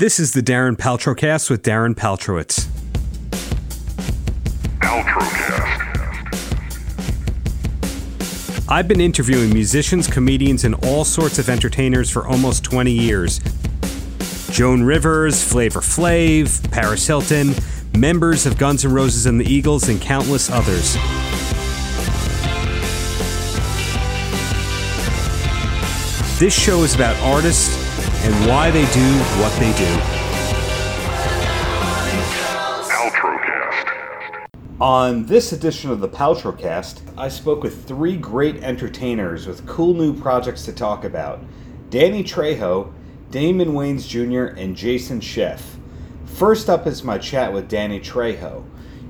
This is the Darren Paltrocast with Darren Paltrowitz. Paltrocast. I've been interviewing musicians, comedians, and all sorts of entertainers for almost 20 years. Joan Rivers, Flavor Flav, Paris Hilton, members of Guns N' Roses and the Eagles, and countless others. This show is about artists and why they do what they do. Paltrocast. On this edition of the Paltrocast, I spoke with three great entertainers with cool new projects to talk about Danny Trejo, Damon Wayans Jr., and Jason Scheff. First up is my chat with Danny Trejo.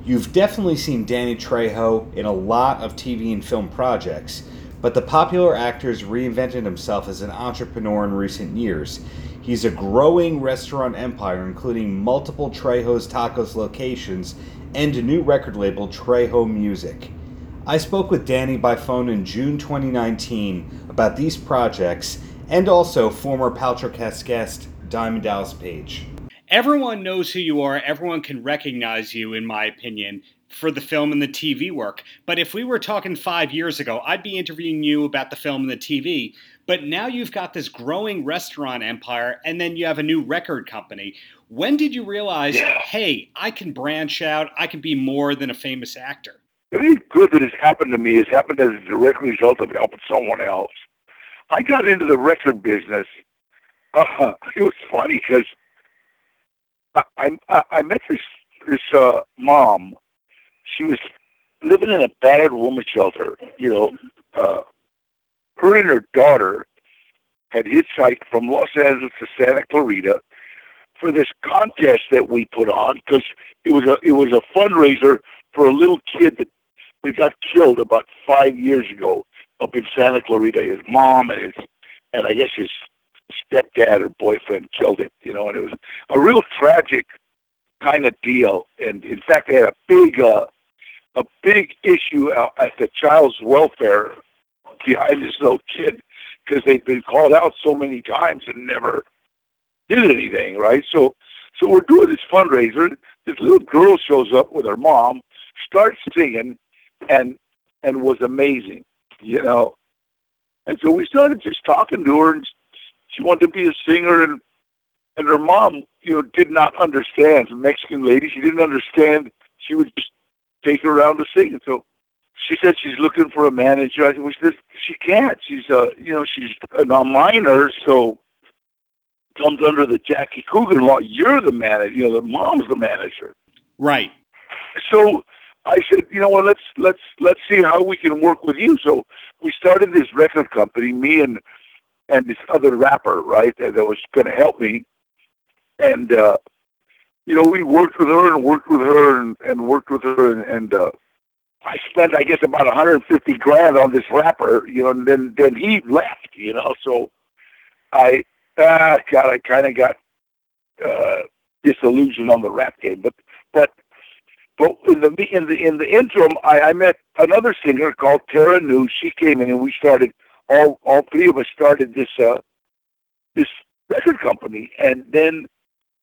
You've definitely seen Danny Trejo in a lot of TV and film projects, but the popular actor has reinvented himself as an entrepreneur in recent years. He's a growing restaurant empire, including multiple Trejo's Tacos locations and a new record label, Trejo Music. I spoke with Danny by phone in June 2019 about these projects and also former Paltrocast guest Diamond Dallas Page. Everyone knows who you are, everyone can recognize you, in my opinion, for the film and the TV work. But if we were talking five years ago, I'd be interviewing you about the film and the TV. But now you've got this growing restaurant empire, and then you have a new record company. When did you realize, Yeah. hey, I can branch out, I can be more than a famous actor? Everything good that has happened to me has happened as a direct result of helping someone else. I got into the record business. Uh, it was funny because I, I I met this this uh, mom. She was living in a battered woman shelter. You know, uh, her and her daughter had hitchhiked from Los Angeles to Santa Clarita for this contest that we put on because it was a it was a fundraiser for a little kid that that got killed about five years ago up in Santa Clarita. His mom and his and I guess his stepdad or boyfriend killed him. You know, and it was a real tragic kind of deal. And in fact, they had a big uh, a big issue out at the child's welfare behind this little kid because they've been called out so many times and never did anything, right? So, so we're doing this fundraiser. This little girl shows up with her mom, starts singing, and and was amazing, you know. And so we started just talking to her, and she wanted to be a singer, and and her mom, you know, did not understand. The Mexican lady, she didn't understand. She would just take her around to sing, and so she said she's looking for a manager. I said, well, she, she can't. She's uh, you know, she's a minor, so comes under the Jackie Coogan law. You're the manager. You know, the mom's the manager. Right. So I said, you know what? Let's let's let's see how we can work with you. So we started this record company, me and and this other rapper, right, that, that was going to help me. And uh, you know, we worked with her and worked with her and, and worked with her, and, and uh, I spent, I guess, about 150 grand on this rapper. You know, and then then he left. You know, so I, ah, God, I kind of got uh, disillusioned on the rap game, but but but in the in the in the interim, I, I met another singer called Tara New. She came in and we started all all three of us started this uh this record company, and then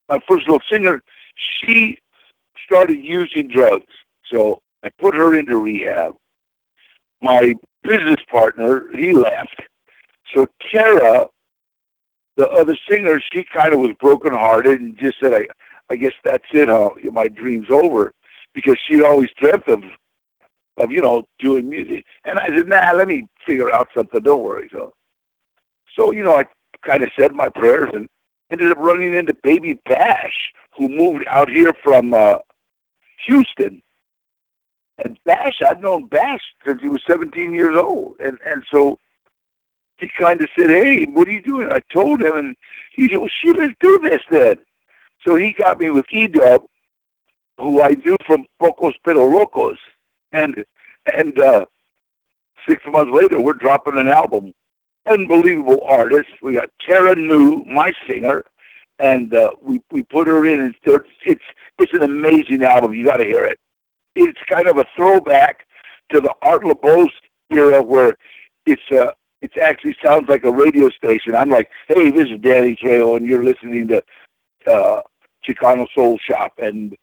my first little singer, she started using drugs, so I put her into rehab. My business partner, he left, so Kara, the other singer, she kind of was brokenhearted and just said, "I I guess that's it, huh? My dream's over." because she always dreamt of, of you know, doing music. And I said, nah, let me figure out something. Don't worry. So, so you know, I kind of said my prayers and ended up running into Baby Bash, who moved out here from uh, Houston. And Bash, I've known Bash since he was 17 years old, and and so he kind of said, "Hey, what are you doing?" I told him, and he said, "Well, she let's do this then." So he got me with E Dub, who I knew from Pocos Pero Locos, and and uh, six months later, we're dropping an album. Unbelievable artist. We got Tara New, my singer, and uh, we we put her in. And it's it's it's an amazing album. You got to hear it. It's kind of a throwback to the Art Laboe era, where it's uh it actually sounds like a radio station. I'm like, hey, this is Danny Trejo, and you're listening to uh, Chicano Soul Shop, and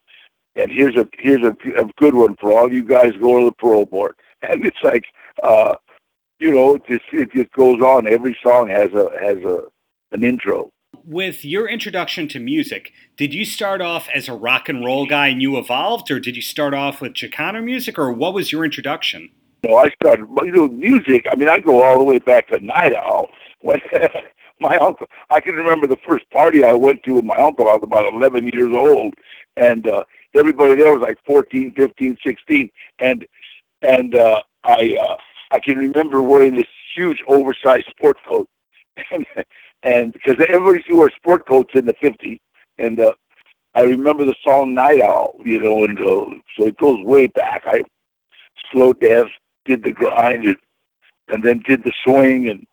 and here's a here's a, a good one for all you guys going to the parole board. And it's like, uh, you know, it just it just goes on. Every song has a has a an intro. With your introduction to music, did you start off as a rock and roll guy and you evolved, or did you start off with Chicano music, or what was your introduction? No, I started, you know, music. I mean, I go all the way back to Night Owl. When my uncle, I can remember the first party I went to with my uncle. I was about 11 years old, and uh, everybody there was like 14, 15, 16, and and uh, I uh, I can remember wearing this huge oversized sport coat, and and because everybody wear sport coats in the 50s, and uh, I remember the song Night Owl, you know, and uh, so it goes way back. I slow dance, did the grind, and, and then did the swing, and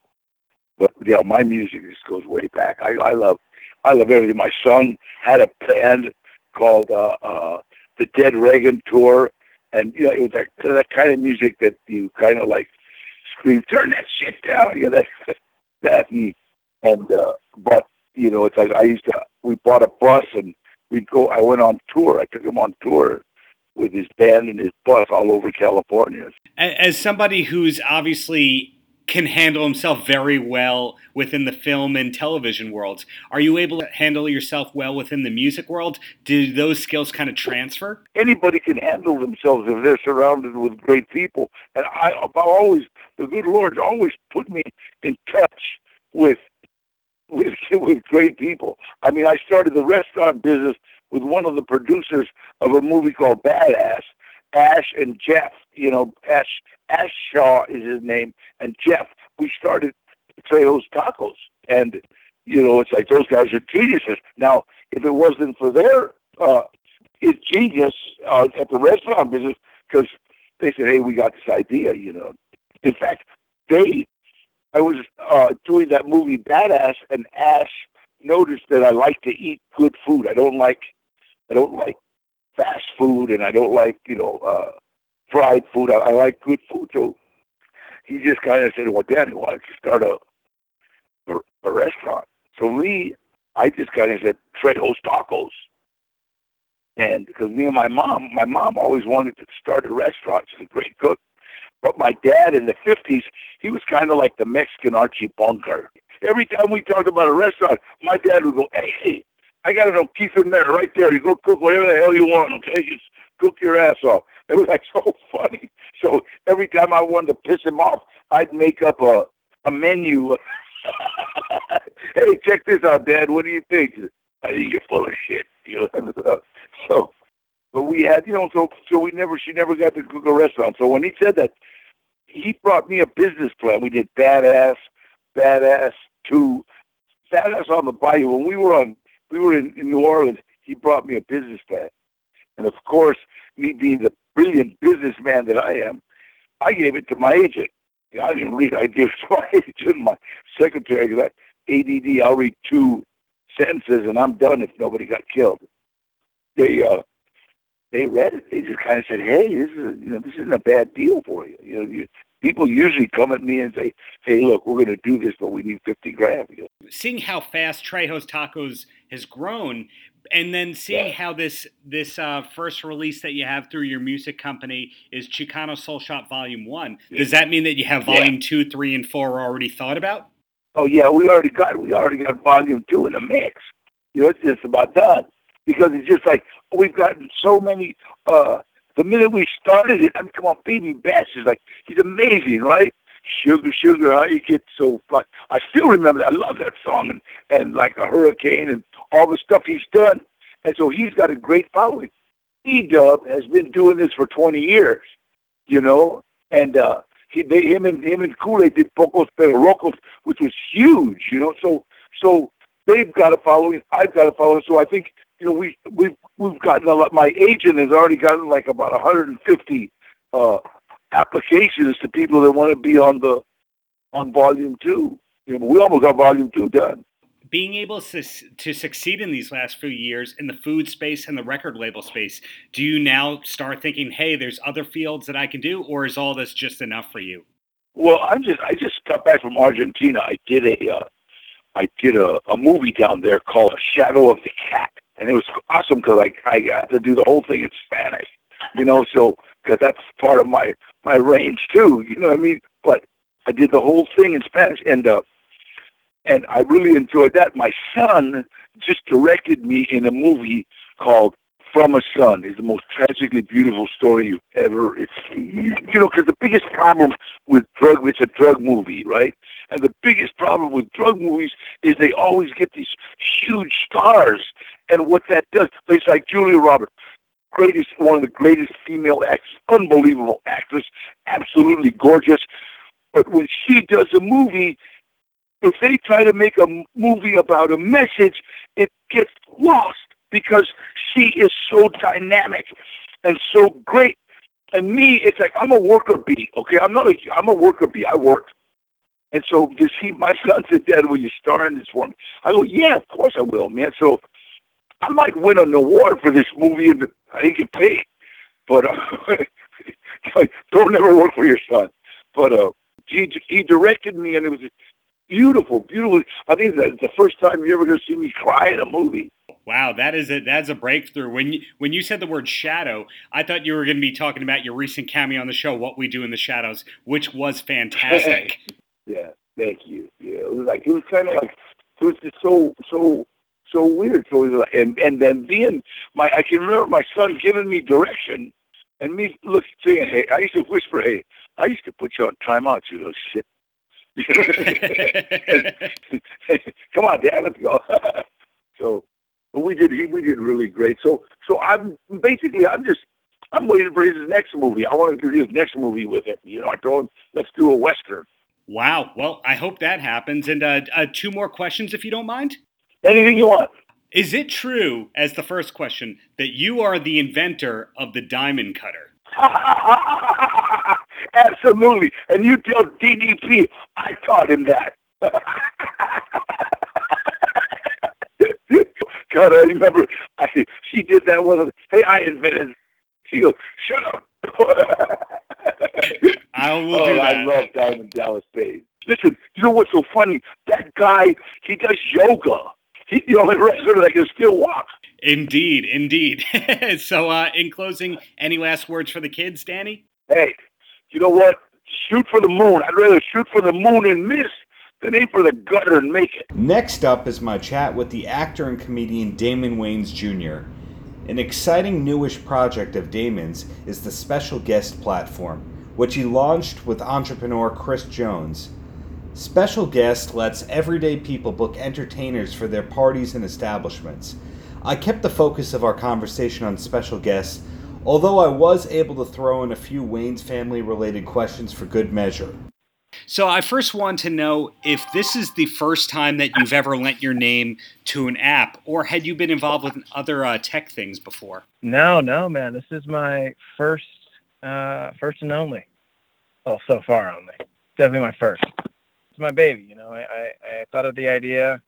but yeah, my music just goes way back. I, I love, I love everything. My son had a band called uh, uh, the Dead Reagan Tour, and you know, it was that that kind of music that you kind of like scream, "Turn that shit down!" You know, that that and, and uh, but you know, it's like I used to. We bought a bus and we'd go. I went on tour. I took him on tour with his band and his bus all over California. As somebody who's obviously can handle himself very well within the film and television worlds. Are you able to handle yourself well within the music world? Do those skills kind of transfer? Anybody can handle themselves if they're surrounded with great people. And I, I always, the good Lord always put me in touch with with with great people. I mean, I started the restaurant business with one of the producers of a movie called Badass, Ash and Jeff. You know, Ash Ash Shah is his name, and Jeff. We started Trejo's Tacos, and you know, it's like those guys are geniuses. Now, if it wasn't for their uh, genius uh, at the restaurant business, because they said, "Hey, we got this idea," you know. In fact, they, I was uh, doing that movie Badass, and Ash noticed that I like to eat good food. I don't like, I don't like fast food, and I don't like, you know, uh, fried food. I, I like good food, so he just kind of said, "Well, Danny, why don't you start a a, restaurant?" So me, I just kind of said, "Trejo's Tacos," and because me and my mom, my mom always wanted to start a restaurant. She's a great cook, but my dad in the fifties, he was kind of like the Mexican Archie Bunker. Every time we talked about a restaurant, my dad would go, "Hey, hey, I got on keep him there, right there. You go cook whatever the hell you want, okay? Just cook your ass off." It was like so funny. So every time I wanted to piss him off, I'd make up a a menu. hey, check this out, Dad. What do you think? I think you're full of shit. You know. so, but we had, you know, so so we never, she never got to cook a restaurant. So when he said that, he brought me a business plan. We did badass, badass two, badass on the bayou. When we were on, we were in, in New Orleans. He brought me a business plan, and of course, me being the brilliant businessman that I am, I gave it to my agent. I didn't read. I gave it to my agent, my secretary. Because ADD, I'll read two sentences and I'm done if nobody got killed. They uh, they read it. They just kind of said, "Hey, this is you know this isn't a bad deal for you." You know, you, people usually come at me and say, "Hey, look, we're going to do this, but we need fifty grand." You know? Seeing how fast Trejo's Tacos has grown, and then seeing yeah. how this this uh, first release that you have through your music company is Chicano Soul Shop Volume One. Does that mean that you have Volume yeah. Two, Three, and Four already thought about? Oh yeah, we already got we already got Volume Two in the mix. You know, it's just about done because it's just like we've gotten so many. uh The minute we started it, I mean, come on, Baby Bash is like he's amazing, right? Sugar, sugar, how you get so fun. I still remember that. I love that song and, and like a hurricane and all the stuff he's done. And so he's got a great following. E-Dub has been doing this for 20 years, you know, and uh, he, they, him and him and Kool-Aid did Pocos Pero which was huge, you know. So so they've got a following. I've got a following. So I think you know we we've we've gotten a lot. My agent has already gotten like about 150 uh, applications to people that want to be on the on volume two. You know, we almost got volume two done. Being able to, to succeed in these last few years in the food space and the record label space, do you now start thinking, "Hey, there's other fields that I can do," or is all this just enough for you? Well, I'm just I just got back from Argentina. I did a uh, I did a, a movie down there called Shadow of the Cat, and it was awesome because I I got to do the whole thing in Spanish, you know. So because that's part of my my range too, you know what I mean. But I did the whole thing in Spanish, and uh, and I really enjoyed that. My son just directed me in a movie called From a Son. It's the most tragically beautiful story you've ever. It's you know because the biggest problem with drug it's a drug movie, right? And the biggest problem with drug movies is they always get these huge stars, and what that does, it's like Julia Roberts. Greatest, one of the greatest female actors, unbelievable actress, absolutely gorgeous. But when she does a movie, if they try to make a movie about a message, it gets lost because she is so dynamic and so great. And me, it's like I'm a worker bee. Okay, I'm not a I'm a worker bee. I work. And so to see my son said, Dad, will you star in this for me? I go, Yeah, of course I will, man. So I might win an award for this movie and I didn't get paid. But uh, don't ever work for your son. But uh he he directed me and it was beautiful, beautiful. I think that's the first time you're ever going to see me cry in a movie. Wow, that is a that's a breakthrough. When you when you said the word shadow, I thought you were going to be talking about your recent cameo on the show, "What We Do in the Shadows," which was fantastic. yeah, thank you. Yeah, it was like it was kind of like it was just so so so weird. So it was like, and and then being my I can remember my son giving me direction and me look saying, "Hey," I used to whisper, "Hey, I used to put you on timeout, you little shit." Come on, Dad, let's go. so we did we did really great. So so I'm basically I'm just I'm waiting for his next movie. I want to do his next movie with him. You know, I told him let's do a western. Wow. Well, I hope that happens. And uh, uh, two more questions, if you don't mind. Anything you want. Is it true, as the first question, that you are the inventor of the diamond cutter? Absolutely. And you tell DDP I taught him that. God, I remember I, she did that one. Hey, I invented. She goes, shut up. I will oh. I love Diamond Dallas Page. Listen, you know what's so funny? That guy, he does yoga. He, the only wrestler that can still walk. Indeed, indeed. so, uh, in closing, any last words for the kids, Danny? Hey, you know what? Shoot for the moon. I'd rather shoot for the moon and miss than aim for the gutter and make it. Next up is my chat with the actor and comedian Damon Wayans Jr. An exciting newish project of Damon's is the Special Guest platform, which he launched with entrepreneur Chris Jones. Special Guest lets everyday people book entertainers for their parties and establishments. I kept the focus of our conversation on special guests, although I was able to throw in a few Wayans family related questions for good measure. So I first want to know if this is the first time that you've ever lent your name to an app, or had you been involved with other uh, tech things before? No, no, man. This is my first, uh, first and only. Well, so far only. Definitely my first. It's my baby. You know, I, I, I thought of the idea,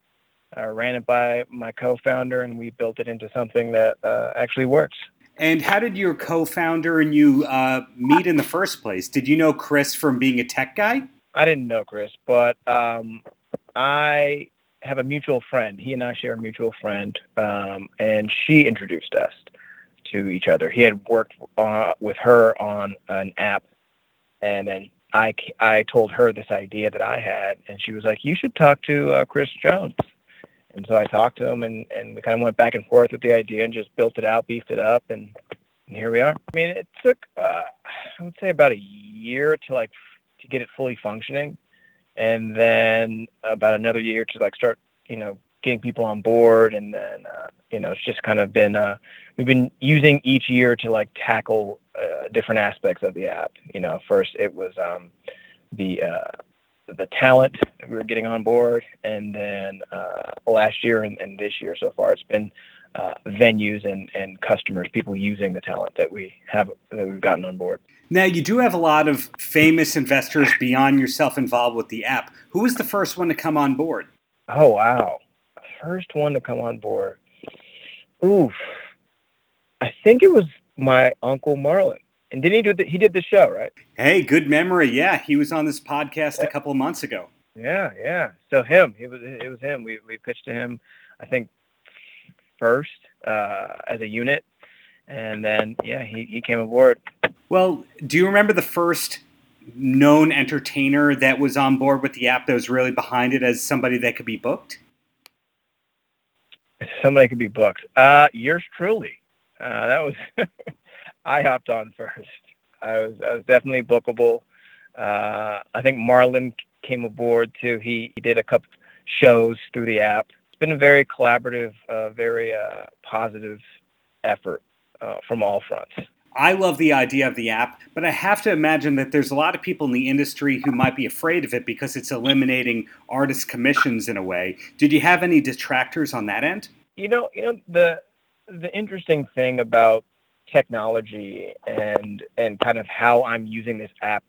I ran it by my co-founder, and we built it into something that uh, actually works. And how did your co-founder and you uh, meet in the first place? Did you know Chris from being a tech guy? I didn't know Chris, but um, I have a mutual friend. He and I share a mutual friend, um, and she introduced us to each other. He had worked uh, with her on an app, and then I, I told her this idea that I had, and she was like, "You should talk to uh, Chris Jones." And so I talked to him, and, and we kind of went back and forth with the idea, and just built it out, beefed it up, and, and here we are. I mean, it took uh, I would say about a year to like to get it fully functioning, and then about another year to like start, you know, getting people on board, and then uh, you know, it's just kind of been uh, we've been using each year to like tackle uh, different aspects of the app. You know, first it was um, the uh, the talent we were getting on board, and then uh, last year and, and this year so far, it's been uh, venues and, and customers, people using the talent that we have that we've gotten on board. Now, you do have a lot of famous investors beyond yourself involved with the app. Who was the first one to come on board? Oh, wow. First one to come on board. Oof. I think it was my uncle Marlon. And didn't he do the, he did the show, right? Hey, good memory. Yeah, he was on this podcast a couple of months ago. Yeah, yeah. So him, it was it was him. We we pitched to him, I think, first uh, as a unit, and then yeah, he he came aboard. Well, do you remember the first known entertainer that was on board with the app that was really behind it as somebody that could be booked? Somebody could be booked. Uh, yours truly. Uh, that was I hopped on first. I was I was definitely bookable. Uh, I think Marlon came aboard too. He, he did a couple shows through the app. It's been a very collaborative, uh, very uh, positive effort uh, from all fronts. I love the idea of the app, but I have to imagine that there's a lot of people in the industry who might be afraid of it because it's eliminating artist commissions in a way. Did you have any detractors on that end? You know, you know the the interesting thing about technology and and kind of how I'm using this app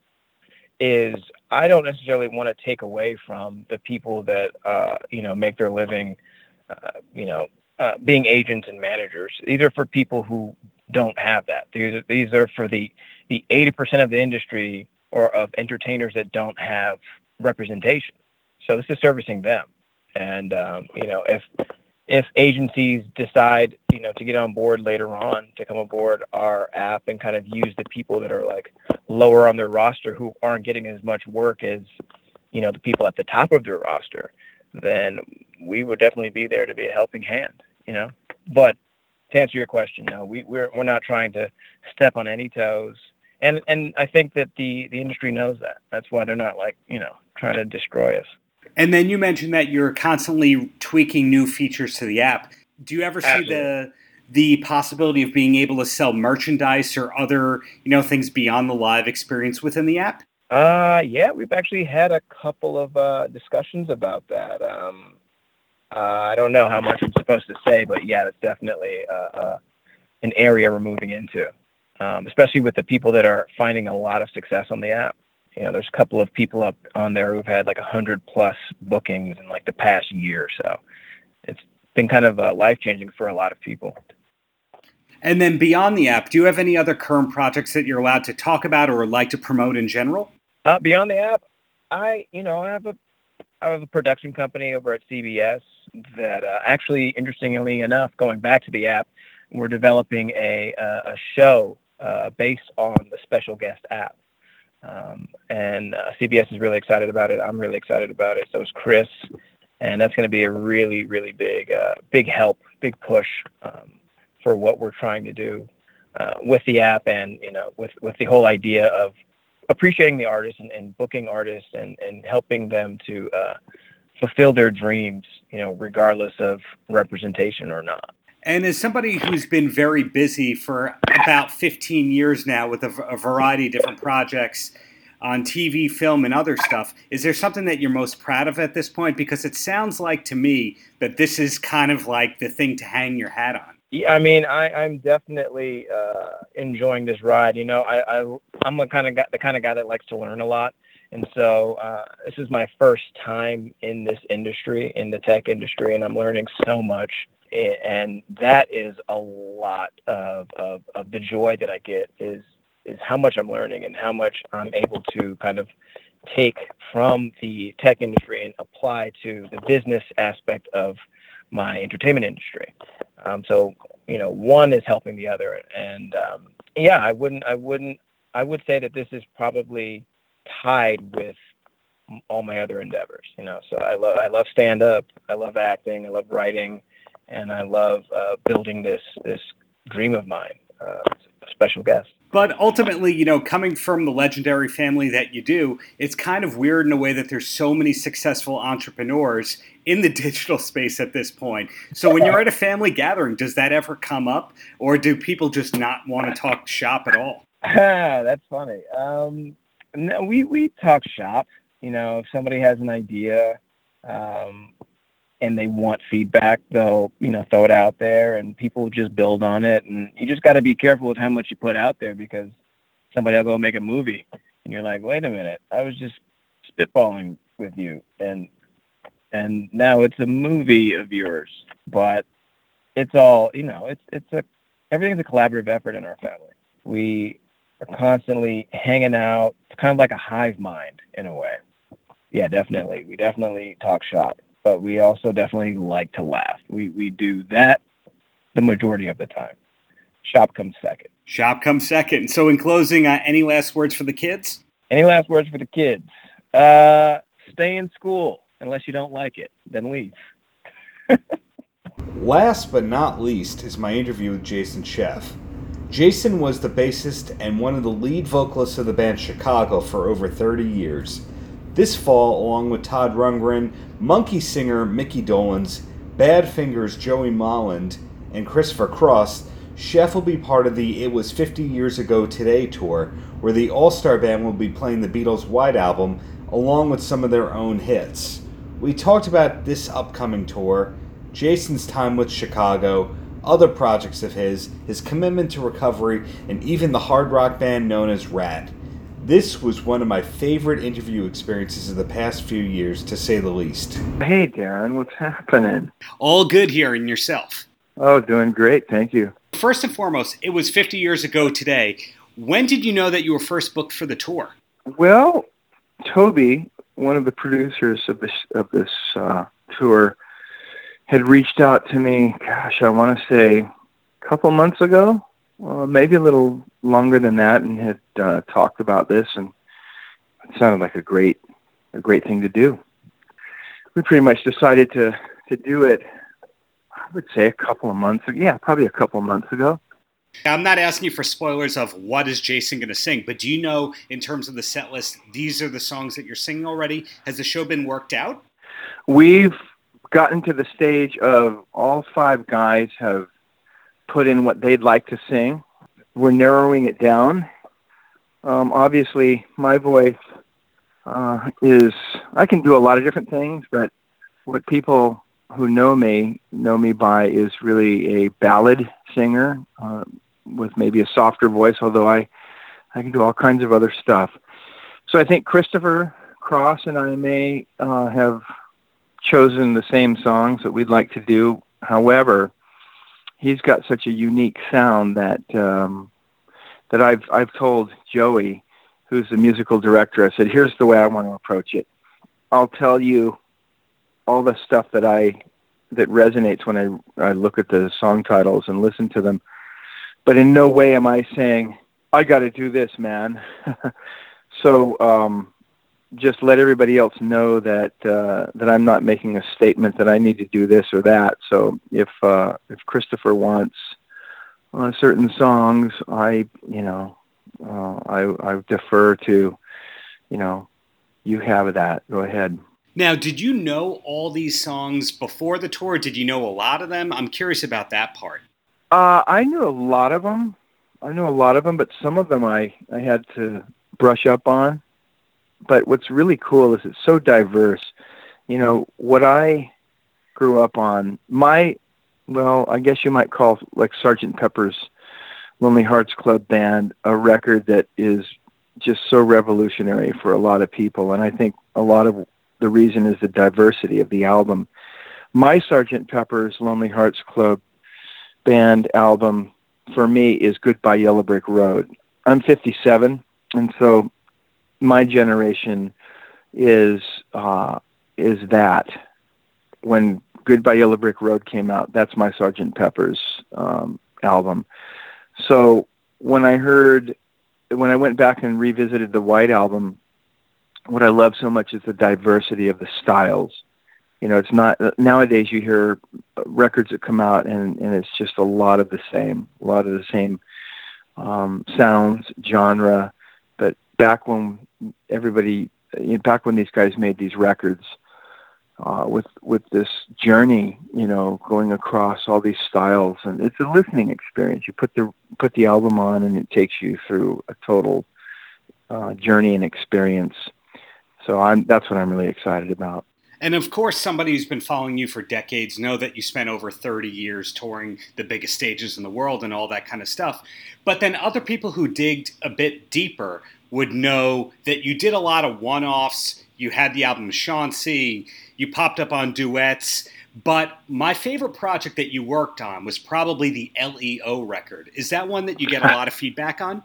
is I don't necessarily want to take away from the people that uh, you know make their living, uh, you know, uh, being agents and managers. These are for people who don't have that. These are, these are for the the 80% of the industry or of entertainers that don't have representation. So this is servicing them. And um, you know, if if agencies decide, you know, to get on board later on, to come aboard our app and kind of use the people that are like lower on their roster who aren't getting as much work as, you know, the people at the top of their roster, then we would definitely be there to be a helping hand, you know. But to answer your question, no, we, we're we're not trying to step on any toes. And and I think that the the industry knows that. That's why they're not like, you know, trying to destroy us. And then you mentioned that you're constantly tweaking new features to the app. Do you ever see the the possibility of being able to sell merchandise or other, you know, things beyond the live experience within the app? Uh, yeah, we've actually had a couple of uh, discussions about that. Um, uh, I don't know how much I'm supposed to say, but yeah, it's definitely uh, uh, an area we're moving into, um, especially with the people that are finding a lot of success on the app. You know, there's a couple of people up on there who've had like a hundred plus bookings in like the past year, or so it's been kind of uh, life changing for a lot of people. And then beyond the app, do you have any other current projects that you're allowed to talk about or like to promote in general? Uh, beyond the app, I you know I have a I have a production company over at CBS that uh, actually, interestingly enough, going back to the app, we're developing a uh, a show uh, based on the special guest app, um, and uh, CBS is really excited about it. I'm really excited about it. So is Chris, and that's going to be a really really big uh, big help, big push um, for what we're trying to do uh, with the app, and you know with with the whole idea of appreciating the artists and, and booking artists and, and helping them to uh, fulfill their dreams, you know, regardless of representation or not. And as somebody who's been very busy for about 15 years now with a, a variety of different projects on TV, film, and other stuff, is there something that you're most proud of at this point? Because it sounds like to me that this is kind of like the thing to hang your hat on. Yeah, I mean, I, I'm definitely uh, enjoying this ride. You know, I, I I'm the kind of guy, the kind of guy that likes to learn a lot, and so uh, this is my first time in this industry, in the tech industry, and I'm learning so much. And that is a lot of, of, of the joy that I get is is how much I'm learning and how much I'm able to kind of take from the tech industry and apply to the business aspect of my entertainment industry. Um, so you know, one is helping the other, and um, yeah, I wouldn't, I wouldn't, I would say that this is probably tied with all my other endeavors. You know, so I love, I love stand up, I love acting, I love writing, and I love uh, building this this dream of mine, uh, a special guest. But ultimately, you know, coming from the legendary family that you do, it's kind of weird in a way that there's so many successful entrepreneurs in the digital space at this point. So when you're at a family gathering, does that ever come up, or do people just not want to talk shop at all? That's funny. Um, no, we we talk shop. You know, if somebody has an idea um, and they want feedback, they'll you know throw it out there, and people just build on it. And you just got to be careful with how much you put out there because somebody will go make a movie, and you're like, wait a minute, I was just spitballing with you, and and now it's a movie of yours, but it's all you know. It's it's a everything's a collaborative effort in our family. We are constantly hanging out. It's kind of like a hive mind in a way. yeah, definitely. We definitely talk shop, but we also definitely like to laugh. We we do that the majority of the time. Shop comes second. Shop comes second. So, in closing, uh, any last words for the kids? Any last words for the kids? Uh, stay in school unless you don't like it, then leave. Last but not least is my interview with Jason Scheff. Jason was the bassist and one of the lead vocalists of the band Chicago for over 30 years. This fall, along with Todd Rundgren, Monkees singer Mickey Dolenz, Badfinger's Joey Molland, and Christopher Cross, Scheff will be part of the It Was 50 Years Ago Today tour, where the All Star Band will be playing the Beatles' White Album along with some of their own hits. We talked about this upcoming tour, Jason's time with Chicago, other projects of his, his commitment to recovery, and even the hard rock band known as Ratt. This was one of my favorite interview experiences of the past few years, to say the least. Hey, Darren, what's happening? All good here and yourself. Oh, doing great. Thank you. First and foremost, it was 50 years ago today. When did you know that you were first booked for the tour? Well, Toby, one of the producers of this of this uh, tour, had reached out to me. Gosh, I want to say a couple months ago, uh, maybe a little longer than that, and had uh, talked about this, and it sounded like a great a great thing to do. We pretty much decided to to do it. I would say a couple of months. Ago. Yeah, probably a couple of months ago. I'm not asking you for spoilers of what is Jason going to sing, but do you know in terms of the set list, these are the songs that you're singing already? Has the show been worked out? We've gotten to the stage of all five guys have put in what they'd like to sing. We're narrowing it down. Um, obviously, my voice uh, is, I can do a lot of different things, but what people who know me know me by is really a ballad singer. Uh, with maybe a softer voice, although I, I can do all kinds of other stuff. So I think Christopher Cross and I may uh, have chosen the same songs that we'd like to do. However, he's got such a unique sound that um, that I've I've told Joey, who's the musical director, I said, "Here's the way I want to approach it. I'll tell you all the stuff that I that resonates when I I look at the song titles and listen to them." but in no way am I saying I got to do this, man. so um, just let everybody else know that uh, that I'm not making a statement that I need to do this or that. So if uh, if Christopher wants uh, certain songs, I you know uh, I I defer to you know you have that. Go ahead. Now, did you know all these songs before the tour? Did you know a lot of them? I'm curious about that part. Uh, I knew a lot of them. I knew a lot of them, but some of them I, I had to brush up on. But what's really cool is it's so diverse. You know, what I grew up on, my, well, I guess you might call like Sergeant Pepper's Lonely Hearts Club Band a record that is just so revolutionary for a lot of people. And I think a lot of the reason is the diversity of the album. My Sergeant Pepper's Lonely Hearts Club band album for me is Goodbye Yellow Brick Road. I'm 57, and so my generation is uh, is that when Goodbye Yellow Brick Road came out, that's my Sergeant Pepper's um, album. So when I heard, when I went back and revisited the White Album, what I love so much is the diversity of the styles you know, it's not nowadays. You hear records that come out, and and it's just a lot of the same, a lot of the same um, sounds, genre. But back when everybody, you know, back when these guys made these records, uh, with with this journey, you know, going across all these styles, and it's a listening experience. You put the put the album on, and it takes you through a total uh, journey and experience. So I'm that's what I'm really excited about. And of course, somebody who's been following you for decades know that you spent over 30 years touring the biggest stages in the world and all that kind of stuff. But then other people who digged a bit deeper would know that you did a lot of one offs. You had the album Chauncey, you popped up on duets. But my favorite project that you worked on was probably the LEO record. Is that one that you get a lot of feedback on?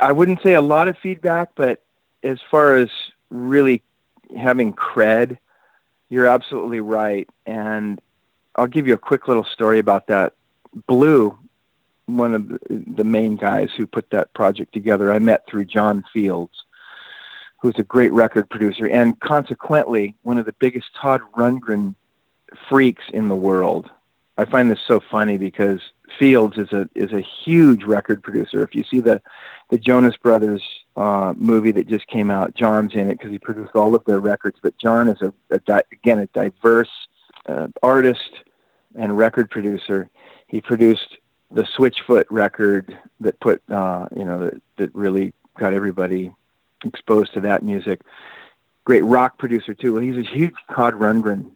I wouldn't say a lot of feedback, but as far as really having cred. You're absolutely right, and I'll give you a quick little story about that. Bleu, one of the, main guys who put that project together, I met through John Fields, who's a great record producer, and consequently one of the biggest Todd Rundgren freaks in the world. I find this so funny because Fields is a is a huge record producer. If you see the the Jonas Brothers uh, movie that just came out, John's in it because he produced all of their records. But John is a, a di- again a diverse uh, artist and record producer. He produced the Switchfoot record that put uh, you know that, that really got everybody exposed to that music. Great rock producer too. Well, he's a huge Todd Rundgren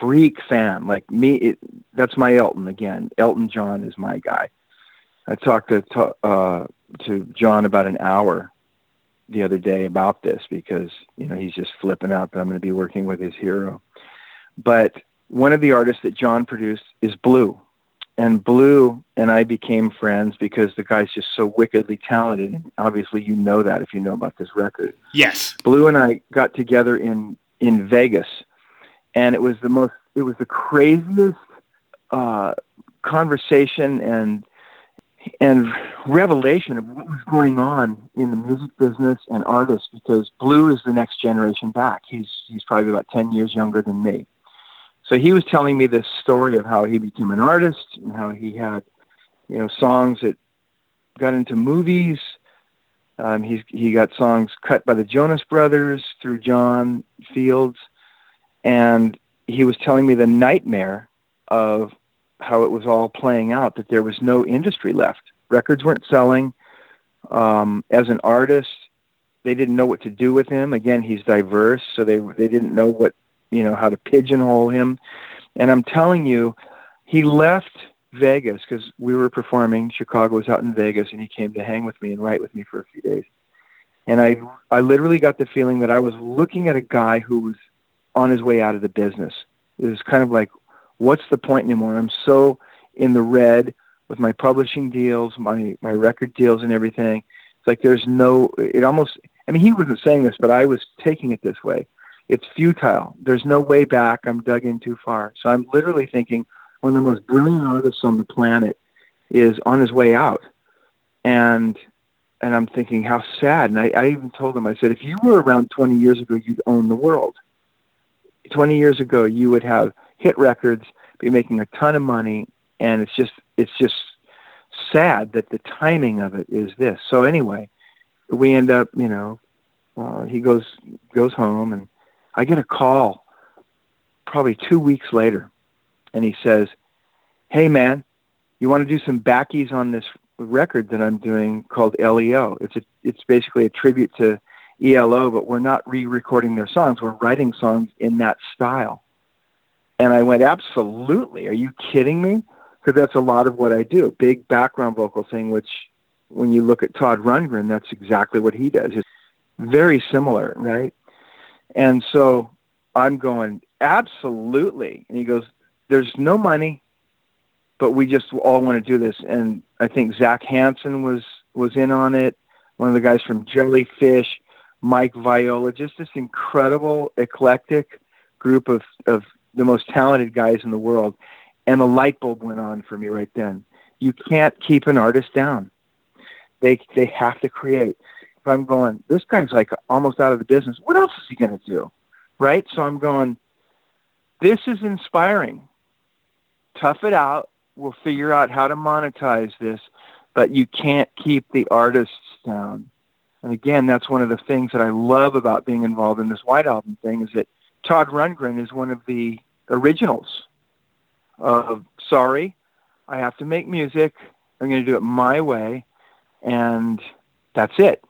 freak fan. Like me, it, that's my Elton again. Elton John is my guy. I talked to uh, to John about an hour the other day about this because you know he's just flipping out that I'm going to be working with his hero. But one of the artists that John produced is Bleu, and Bleu and I became friends because the guy's just so wickedly talented. And obviously, you know that if you know about this record. Yes. Bleu and I got together in in Vegas and it was the most it was the craziest uh, conversation and and revelation of what was going on in the music business and artists because Bleu is the next generation back. He's he's probably about ten years younger than me. So he was telling me this story of how he became an artist and how he had, you know, songs that got into movies. Um, he he got songs cut by the Jonas Brothers through John Fields. And he was telling me the nightmare of how it was all playing out that there was no industry left. Records weren't selling. Um, as an artist they didn't know what to do with him. Again he's diverse so they they didn't know what you know how to pigeonhole him and i'm telling you he left vegas because we were performing chicago was out in vegas and he came to hang with me and write with me for a few days and i i literally got the feeling that i was looking at a guy who was on his way out of the business. It was kind of like, what's the point anymore? I'm so in the red with my publishing deals, my my record deals, and everything. It's like there's no. It almost. I mean, he wasn't saying this, but I was taking it this way. It's futile. There's no way back. I'm dug in too far. So I'm literally thinking one of the most brilliant artists on the planet is on his way out, and and I'm thinking how sad. And I, I even told him, I said, if you were around 20 years ago, you'd own the world. 20 years ago, you would have hit records, be making a ton of money, and it's just it's just sad that the timing of it is this. So anyway, we end up, you know, uh, he goes goes home, and I get a call probably two weeks later, and he says, "Hey man, you want to do some backies on this record that I'm doing called LEO? It's a it's basically a tribute to ELO, but we're not re-recording their songs. We're writing songs in that style. And I went, absolutely. Are you kidding me? Because that's a lot of what I do. Big background vocal thing, which when you look at Todd Rundgren, that's exactly what he does. It's very similar, right? And so I'm going, absolutely. And he goes, there's no money, but we just all want to do this. And I think Zac Hanson was, was in on it. One of the guys from Jellyfish. Mike Viola, just this incredible, eclectic group of, of the most talented guys in the world. And the light bulb went on for me right then. You can't keep an artist down. They, they have to create. If I'm going, this guy's like almost out of the business. What else is he going to do? Right? So I'm going, this is inspiring. Tough it out. We'll figure out how to monetize this, but you can't keep the artists down. And again, that's one of the things that I love about being involved in this White Album thing is that Todd Rundgren is one of the originals of sorry, I have to make music. I'm going to do it my way, and that's it.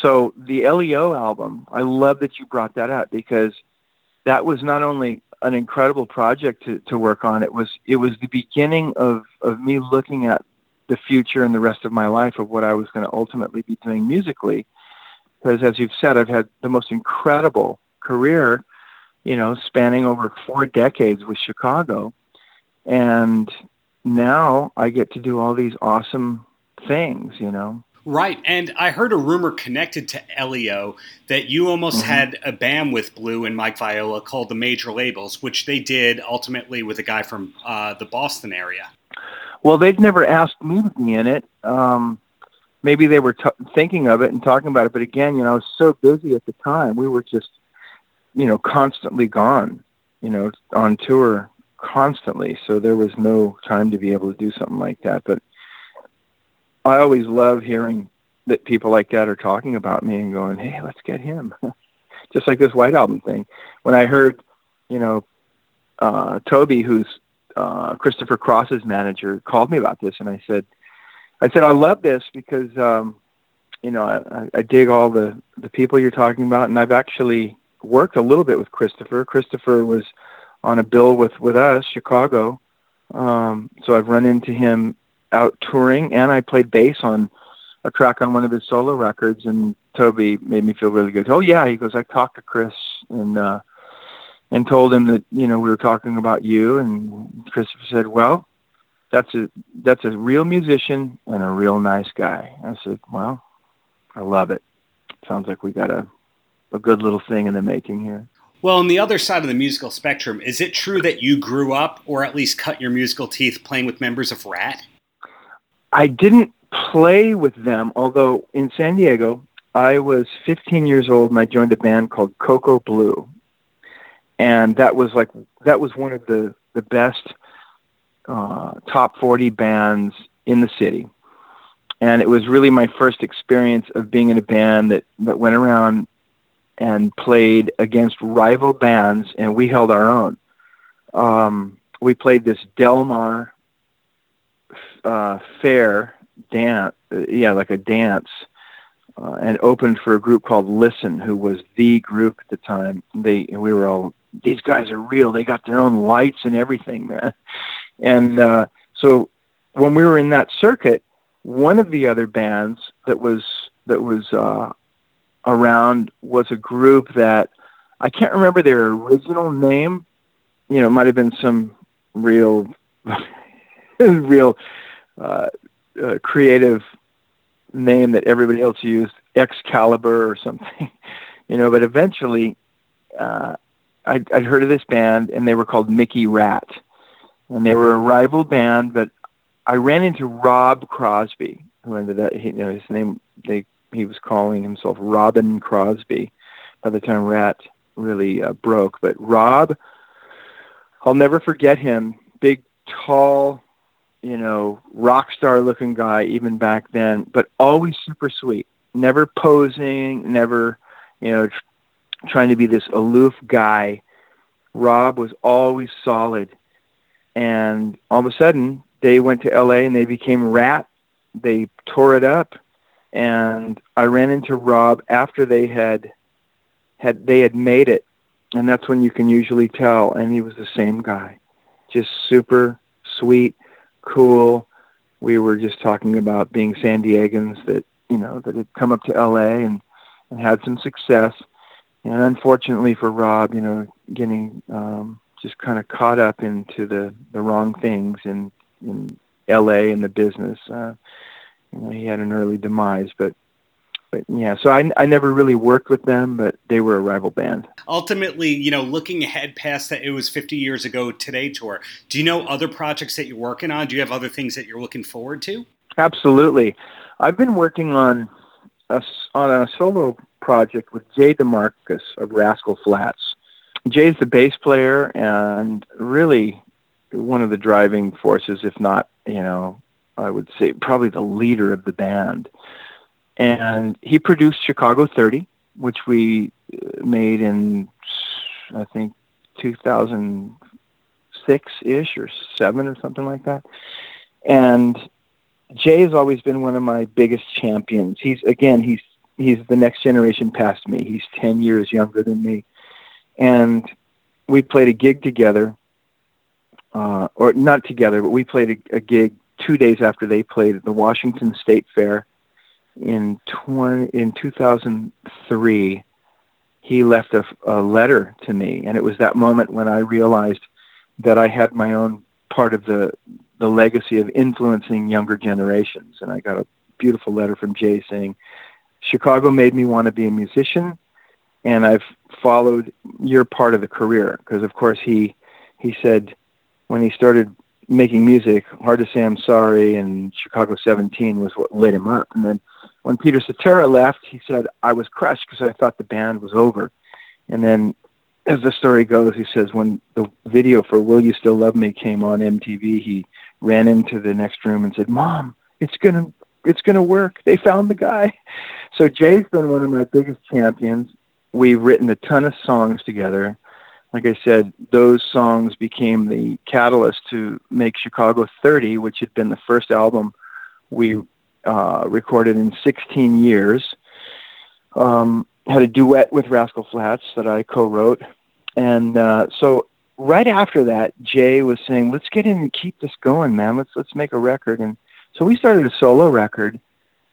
So the LEO album, I love that you brought that up because that was not only an incredible project to, to work on. It was it was the beginning of, of me looking at the future and the rest of my life of what I was going to ultimately be doing musically. Because as you've said, I've had the most incredible career, you know, spanning over four decades with Chicago. And now I get to do all these awesome things, you know. Right, and I heard a rumor connected to LEO that you almost mm-hmm. had a band with Bleu and Mike Viola called the Major Labels, which they did ultimately with a guy from uh, the Boston area. Well, they'd never asked me to be in it. Um, maybe they were t- thinking of it and talking about it, but again, you know, I was so busy at the time. We were just, you know, constantly gone, you know, on tour constantly. So there was no time to be able to do something like that. But I always love hearing that people like that are talking about me and going, "Hey, let's get him." Just like this White Album thing. When I heard, you know, uh, Toby, who's uh, Christopher Cross's manager, called me about this, and I said, "I said I love this because, um, you know, I, I dig all the the people you're talking about, and I've actually worked a little bit with Christopher. Christopher was on a bill with with us, Chicago, um, so I've run into him out touring, and I played bass on a track on one of his solo records. And Toby made me feel really good. Oh yeah, he goes. I talked to Chris and uh, and told him that you know we were talking about you, and Christopher said, "Well, that's a that's a real musician and a real nice guy." I said, "Well, I love it. Sounds like we got a a good little thing in the making here." Well, on the other side of the musical spectrum, is it true that you grew up, or at least cut your musical teeth, playing with members of Ratt? I didn't play with them, although in San Diego, I was 15 years old and I joined a band called Coco Blue. And that was like, that was one of the, the best uh, top 40 bands in the city. And it was really my first experience of being in a band that, that went around and played against rival bands, and we held our own. Um, we played this Del Mar uh, fair dance, uh, yeah, like a dance, uh, and opened for a group called Listen, who was the group at the time. They we were all these guys are real. They got their own lights and everything, man. And uh, so when we were in that circuit, one of the other bands that was that was uh, around was a group that I can't remember their original name. You know, it might have been some real, real uh, creative name that everybody else used, Excalibur or something. you know, but eventually, uh, I'd, I'd heard of this band, and they were called Mickey Ratt, and they were a rival band. But I ran into Rob Crosby, who ended up, you know, his name they he was calling himself Robbin Crosby by the time Ratt really uh, broke. But Rob, I'll never forget him. Big, tall, you know, rock star looking guy even back then, but always super sweet. Never posing, never, you know, tr- trying to be this aloof guy. Rob was always solid. And all of a sudden, they went to LA and they became Ratt. They tore it up and I ran into Rob after they had had they had made it, and that's when you can usually tell. And he was the same guy, just super sweet, cool. We were just talking about being San Diegans that you know that had come up to L.A. and and had some success. And unfortunately for Rob, you know, getting um, just kind of caught up into the the wrong things in in L.A. and the business. Uh, you know, he had an early demise, but but yeah, so I, I never really worked with them, but they were a rival band. Ultimately, you know, looking ahead past that, it was 50 years ago today tour. Do you know other projects that you're working on? Do you have other things that you're looking forward to? Absolutely. I've been working on a, on a solo project with Jay DeMarcus of Rascal Flatts. Jay's the bass player and really one of the driving forces, if not, you know, I would say probably the leader of the band. And he produced Chicago 30, which we uh, made in, I think, 2006 ish or seven or something like that. And Jay has always been one of my biggest champions. He's, again, he's, he's the next generation past me. He's 10 years younger than me. And we played a gig together, uh, or not together, but we played a, a gig two days after they played at the Washington State Fair in 20, in 2003 he left a, a letter to me and it was that moment when I realized that I had my own part of the the legacy of influencing younger generations and I got a beautiful letter from Jay saying, Chicago made me want to be a musician, and I've followed your part of the career because, of course, he he said when he started making music, Hard to Say I'm Sorry and Chicago 17 was what lit him up. And then when Peter Cetera left, he said, I was crushed because I thought the band was over. And then as the story goes, he says when the video for Will You Still Love Me came on MTV, he ran into the next room and said, Mom, it's going to it's going to work. They found the guy. So Jay's been one of my biggest champions. We've written a ton of songs together. Like I said, those songs became the catalyst to make Chicago 30, which had been the first album we uh, recorded in 16 years. Um, had a duet with Rascal Flatts that I co-wrote, and uh, so right after that, Jay was saying, "Let's get in and keep this going, man. Let's let's make a record." And so we started a solo record,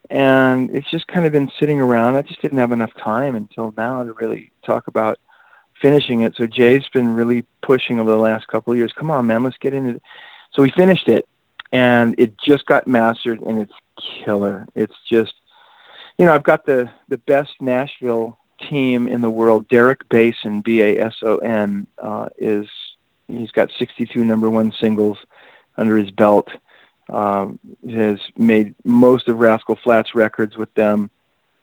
and it's just kind of been sitting around. I just didn't have enough time until now to really talk about finishing it. So Jay's been really pushing over the last couple of years. Come on, man, let's get into it. So we finished it, and it just got mastered, and it's killer. It's just, you know, I've got the the best Nashville team in the world. Derek Bason, B A S O N, uh, is he's got 62 number one singles under his belt um, has made most of Rascal Flatts records with them,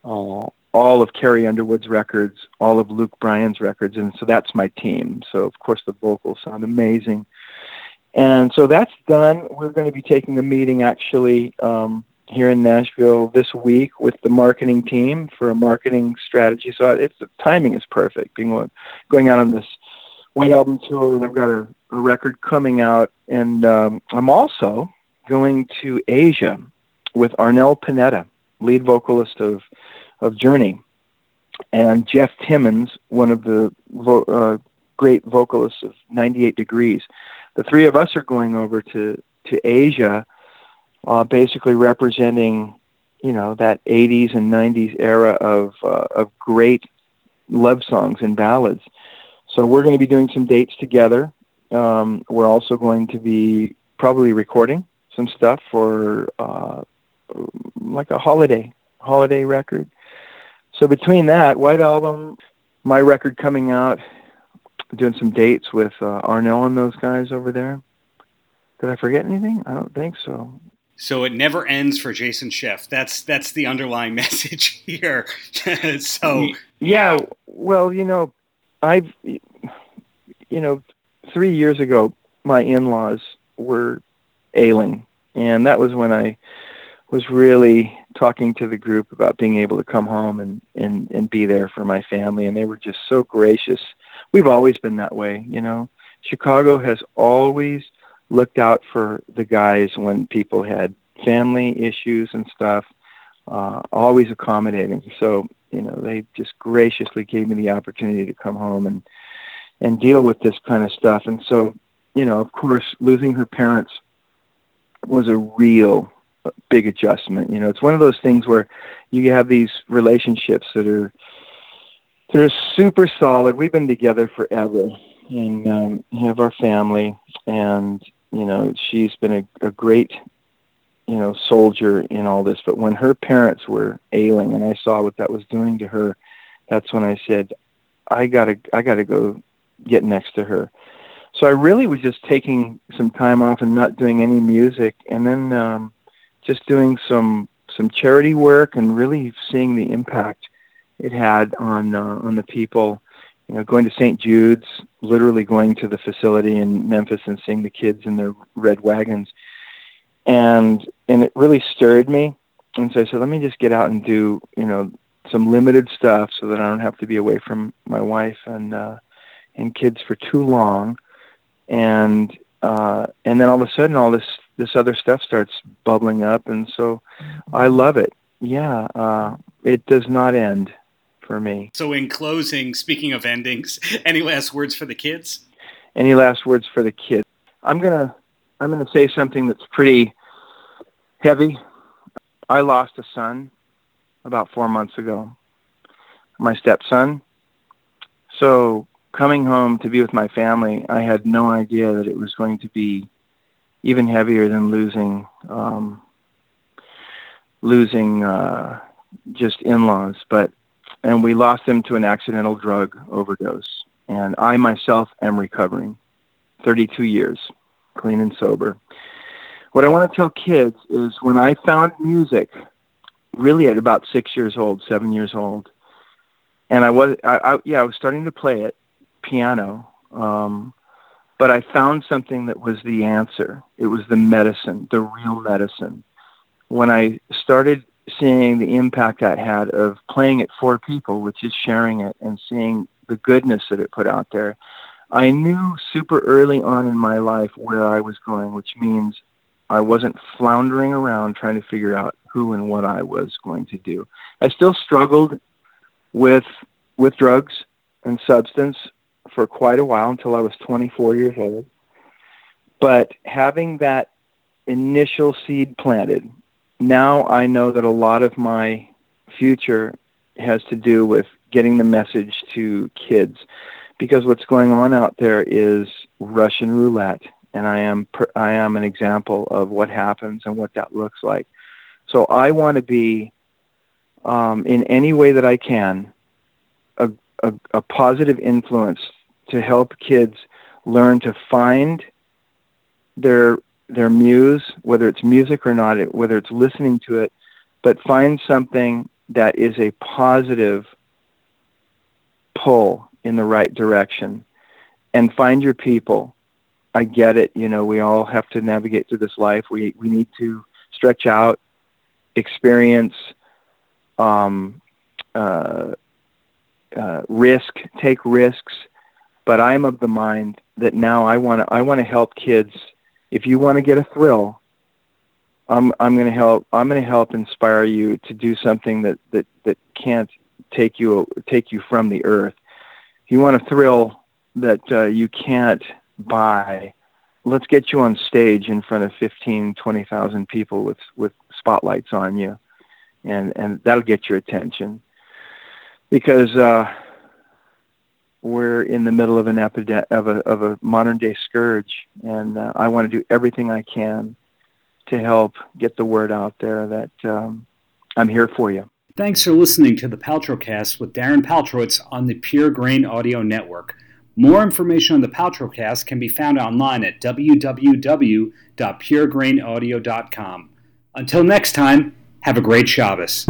uh, all of Carrie Underwood's records, all of Luke Bryan's records, and so that's my team. So of course the vocals sound amazing, and so that's done. We're going to be taking a meeting actually um, here in Nashville this week with the marketing team for a marketing strategy. So it's the timing is perfect. Being going out on this White Album tour, and I've got a, a record coming out, and um, I'm also going to Asia with Arnel Pineda, lead vocalist of of Journey, and Jeff Timmons, one of the vo- uh, great vocalists of 98 Degrees. The three of us are going over to to Asia, uh, basically representing, you know, that 80s and 90s era of uh, of great love songs and ballads. So we're going to be doing some dates together. Um, we're also going to be probably recording some stuff for uh, like a holiday holiday record. So between that, White Album, my record coming out, doing some dates with uh, Arnel and those guys over there. Did I forget anything? I don't think so. So it never ends for Jason Scheff. That's that's the underlying message here. so yeah, well, you know, I've you know, three years ago, my in-laws were ailing and that was when I was really talking to the group about being able to come home and, and, and be there for my family. And they were just so gracious. We've always been that way, you know. Chicago has always looked out for the guys when people had family issues and stuff, uh, always accommodating. So, you know, they just graciously gave me the opportunity to come home and, and deal with this kind of stuff. And so, you know, of course, losing her parents was a real big adjustment. You know, it's one of those things where you have these relationships that are they're super solid. We've been together forever, and um, have our family, and you know, she's been a, a great you know soldier in all this. But when her parents were ailing, and I saw what that was doing to her, that's when I said, I gotta I gotta go get next to her so I really was just taking some time off and not doing any music, and then um, just doing some some charity work and really seeing the impact it had on uh, on the people. You know, going to St. Jude's, literally going to the facility in Memphis and seeing the kids in their red wagons, and and it really stirred me. And so I said, let me just get out and do you know some limited stuff so that I don't have to be away from my wife and uh, and kids for too long and uh, and then all of a sudden all this this other stuff starts bubbling up, and so I love it. Yeah, uh, it does not end for me. So, in closing, speaking of endings, any last words for the kids? Any last words for the kids? I'm gonna I'm gonna say something that's pretty heavy. I lost a son about four months ago, my stepson. So coming home to be with my family, I had no idea that it was going to be even heavier than losing um, losing uh, just in-laws, but and we lost him to an accidental drug overdose. And I myself am recovering, 32 years, clean and sober. What I want to tell kids is when I found music, really at about six years old, seven years old, and I was, I, I yeah, I was starting to play it, piano, um, but I found something that was the answer. It was the medicine, the real medicine. When I started seeing the impact that had of playing it for people, which is sharing it and seeing the goodness that it put out there, I knew super early on in my life where I was going, which means I wasn't floundering around trying to figure out who and what I was going to do. I still struggled with with drugs and substance for quite a while until I was 24 years old. But having that initial seed planted, now I know that a lot of my future has to do with getting the message to kids because what's going on out there is Russian roulette and I am I am an example of what happens and what that looks like. So I want to be um, in any way that I can a, a, a positive influence to help kids learn to find their their muse, whether it's music or not, whether it's listening to it, but find something that is a positive pull in the right direction and find your people. I get it. You know, we all have to navigate through this life. We, we need to stretch out, experience, um, uh, uh, risk, take risks. But I'm of the mind that now I want to I want to help kids. If you want to get a thrill, I'm I'm going to help I'm going to help inspire you to do something that that that can't take you take you from the earth. If you want a thrill that uh, you can't buy, let's get you on stage in front of 15, 20,000 people with with spotlights on you, and and that'll get your attention. Because uh, we're in the middle of an epidemic of a of a modern day scourge, and uh, I want to do everything I can to help get the word out there that um, I'm here for you. Thanks for listening to the Paltrocast with Darren Paltrowitz on the Pure Grain Audio Network. More information on the Paltrocast can be found online at www.puregrainaudio.com. Until next time, have a great Shabbos.